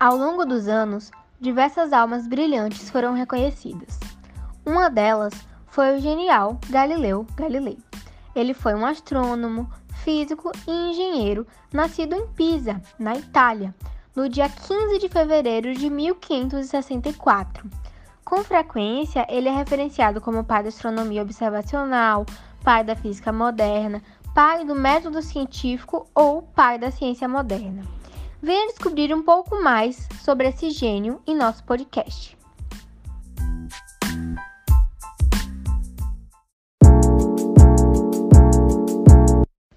Ao longo dos anos, diversas almas brilhantes foram reconhecidas. Uma delas foi o genial Galileu Galilei. Ele foi um astrônomo, físico e engenheiro nascido em Pisa, na Itália, no dia 15 de fevereiro de 1564. Com frequência, ele é referenciado como pai da astronomia observacional, pai da física moderna, pai do método científico ou pai da ciência moderna. Venha descobrir um pouco mais sobre esse gênio em nosso podcast.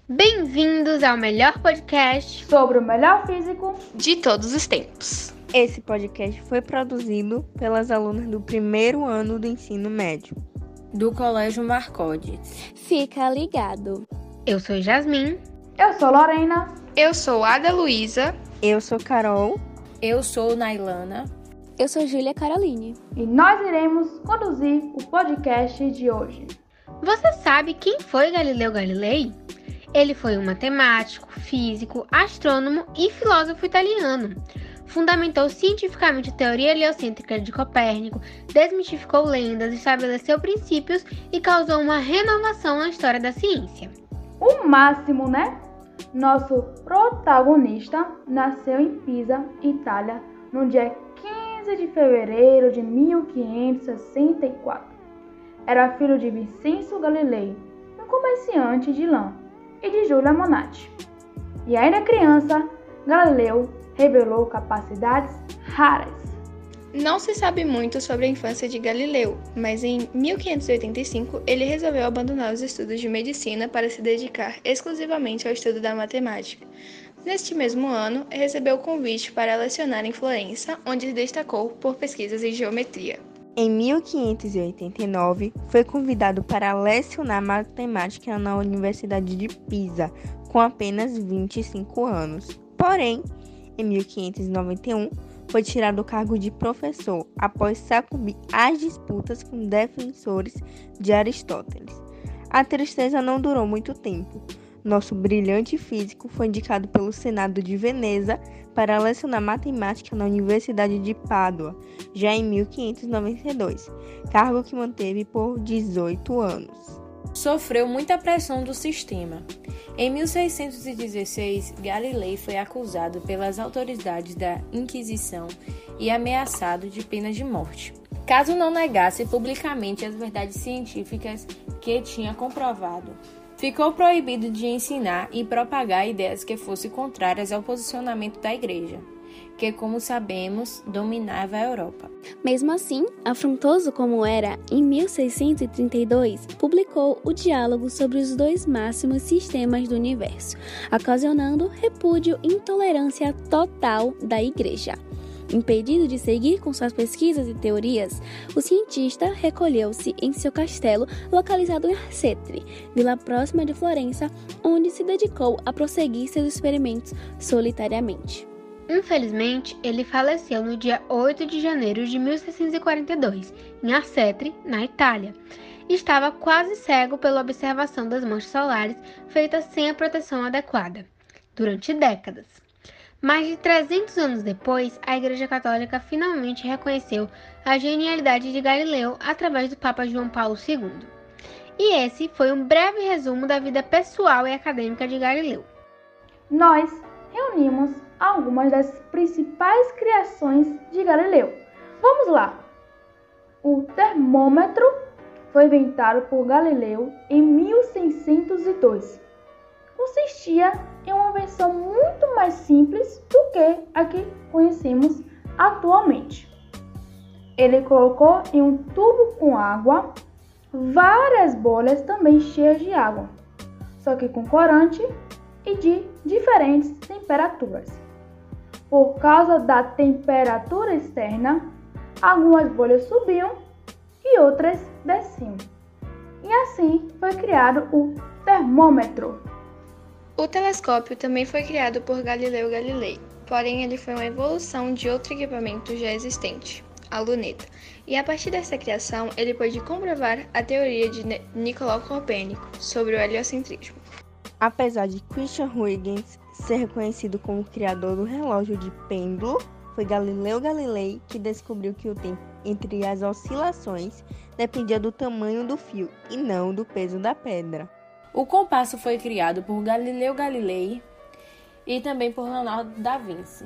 Bem-vindos ao melhor podcast sobre o melhor físico de todos os tempos. Esse podcast foi produzido pelas alunas do primeiro ano do ensino médio do Colégio Marcodes. Fica ligado. Eu sou Jasmin. Eu sou Lorena. Eu sou Ada Luísa. Eu sou Carol. Eu sou Nailana. Eu sou Júlia Caroline. E nós iremos conduzir o podcast de hoje. Você sabe quem foi Galileu Galilei? Ele foi um matemático, físico, astrônomo e filósofo italiano. Fundamentou cientificamente a teoria heliocêntrica de Copérnico, desmistificou lendas, estabeleceu princípios e causou uma renovação na história da ciência. O máximo, né? Nosso protagonista nasceu em Pisa, Itália, no dia 15 de fevereiro de 1564. Era filho de Vincenzo Galilei, um comerciante de lã, e de Giulia Monati. E ainda criança, Galileu revelou capacidades raras. Não se sabe muito sobre a infância de Galileu, mas em 1585 ele resolveu abandonar os estudos de medicina para se dedicar exclusivamente ao estudo da matemática. Neste mesmo ano, recebeu o convite para lecionar em Florença, onde destacou por pesquisas em geometria. Em 1589, foi convidado para lecionar matemática na Universidade de Pisa, com apenas 25 anos. Porém, em 1591, foi tirado do cargo de professor após sacudir as disputas com defensores de Aristóteles. A tristeza não durou muito tempo. Nosso brilhante físico foi indicado pelo Senado de Veneza para lecionar matemática na Universidade de Pádua, já em 1592, cargo que manteve por 18 anos. Sofreu muita pressão do sistema. Em 1616, Galilei foi acusado pelas autoridades da Inquisição e ameaçado de pena de morte, caso não negasse publicamente as verdades científicas que tinha comprovado. Ficou proibido de ensinar e propagar ideias que fossem contrárias ao posicionamento da Igreja que, como sabemos, dominava a Europa. Mesmo assim, afrontoso como era, em 1632 publicou o Diálogo sobre os dois máximos sistemas do universo, ocasionando repúdio e intolerância total da Igreja. Impedido de seguir com suas pesquisas e teorias, o cientista recolheu-se em seu castelo localizado em Arcetri, vila próxima de Florença, onde se dedicou a prosseguir seus experimentos solitariamente. Infelizmente, ele faleceu no dia 8 de janeiro de 1642, em Arcetri, na Itália. Estava quase cego pela observação das manchas solares feitas sem a proteção adequada, durante décadas. Mais de 300 anos depois, a Igreja Católica finalmente reconheceu a genialidade de Galileu através do Papa João Paulo II. E esse foi um breve resumo da vida pessoal e acadêmica de Galileu. Nós reunimos algumas das principais criações de Galileu. Vamos lá! O termômetro foi inventado por Galileu em 1602. Consistia em uma versão muito mais simples do que a que conhecemos atualmente. Ele colocou em um tubo com água várias bolhas também cheias de água, só que com corante e de diferentes temperaturas. Por causa da temperatura externa, algumas bolhas subiam e outras desciam. E assim foi criado o termômetro. O telescópio também foi criado por Galileu Galilei, porém ele foi uma evolução de outro equipamento já existente, a luneta. E a partir dessa criação, ele pôde comprovar a teoria de Nicolau Copérnico sobre o heliocentrismo. Apesar de Christian Huygens ser reconhecido como criador do relógio de pêndulo, Foi Galileu Galilei que descobriu que o tempo entre as oscilações dependia do tamanho do fio e não do peso da pedra. O compasso foi criado por Galileu Galilei e também por Leonardo da Vinci.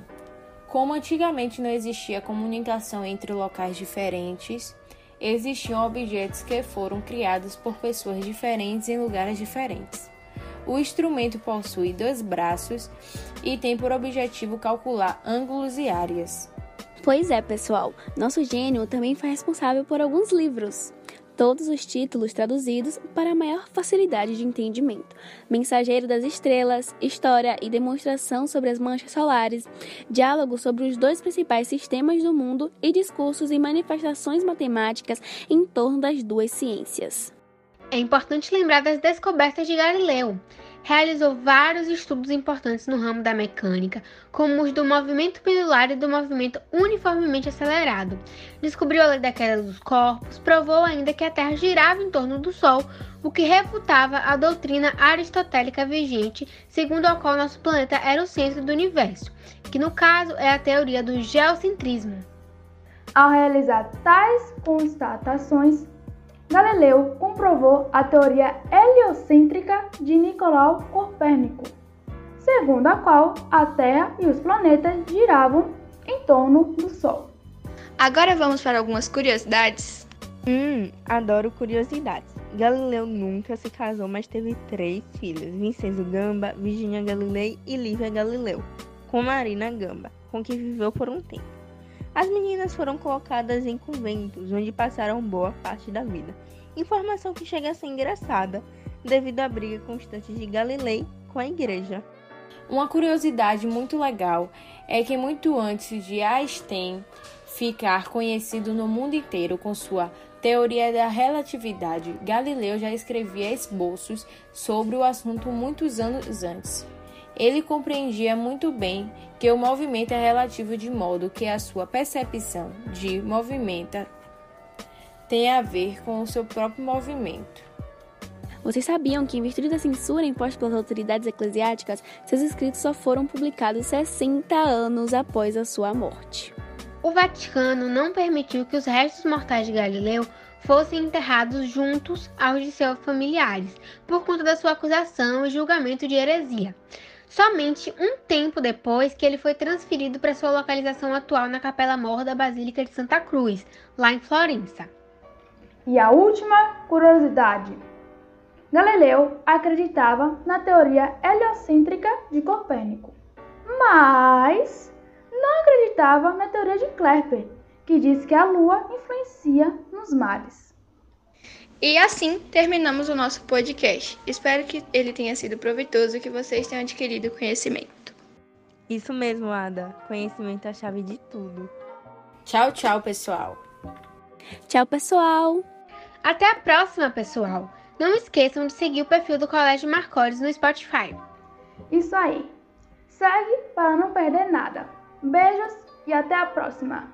Como antigamente não existia comunicação entre locais diferentes, existiam objetos que foram criados por pessoas diferentes em lugares diferentes. O instrumento possui dois braços e tem por objetivo calcular ângulos e áreas. Pois é, pessoal, nosso gênio também foi responsável por alguns livros todos os títulos traduzidos para maior facilidade de entendimento. Mensageiro das Estrelas, História e Demonstração sobre as Manchas Solares, Diálogo sobre os dois principais sistemas do mundo e discursos e manifestações matemáticas em torno das duas ciências. É importante lembrar das descobertas de Galileu. Realizou vários estudos importantes no ramo da mecânica, como os do movimento pendular e do movimento uniformemente acelerado. Descobriu a lei da queda dos corpos, provou ainda que a Terra girava em torno do Sol, o que refutava a doutrina aristotélica vigente, segundo a qual nosso planeta era o centro do universo, que no caso é a teoria do geocentrismo. Ao realizar tais constatações, Galileu comprovou a teoria heliocêntrica de Nicolau Copérnico, segundo a qual a Terra e os planetas giravam em torno do Sol. Agora vamos para algumas curiosidades. Hum, adoro curiosidades. Galileu nunca se casou, mas teve três filhas: Vincenzo Gamba, Virginia Galilei e Lívia Galileu, com Marina Gamba, com quem viveu por um tempo. As meninas foram colocadas em conventos, onde passaram boa parte da vida. Informação que chega a ser engraçada, devido à briga constante de Galilei com a igreja. Uma curiosidade muito legal é que muito antes de Einstein ficar conhecido no mundo inteiro com sua teoria da relatividade, Galileu já escrevia esboços sobre o assunto muitos anos antes. Ele compreendia muito bem que o movimento é relativo de modo que a sua percepção de movimento tem a ver com o seu próprio movimento. Vocês sabiam que, em virtude da censura imposta pelas autoridades eclesiásticas, seus escritos só foram publicados 60 anos após a sua morte? O Vaticano não permitiu que os restos mortais de Galileu fossem enterrados juntos aos de seus familiares, por conta da sua acusação e julgamento de heresia somente um tempo depois que ele foi transferido para sua localização atual na Capela Mor da Basílica de Santa Cruz, lá em Florença. E a última curiosidade: Galileu acreditava na teoria heliocêntrica de Copérnico, mas não acreditava na teoria de Kepler, que diz que a Lua influencia nos mares. E assim terminamos o nosso podcast. Espero que ele tenha sido proveitoso e que vocês tenham adquirido conhecimento. Isso mesmo, Ada. Conhecimento é a chave de tudo. Tchau, tchau, pessoal. Tchau, pessoal. Até a próxima, pessoal. Não esqueçam de seguir o perfil do Colégio Marcores no Spotify. Isso aí. Segue para não perder nada. Beijos e até a próxima.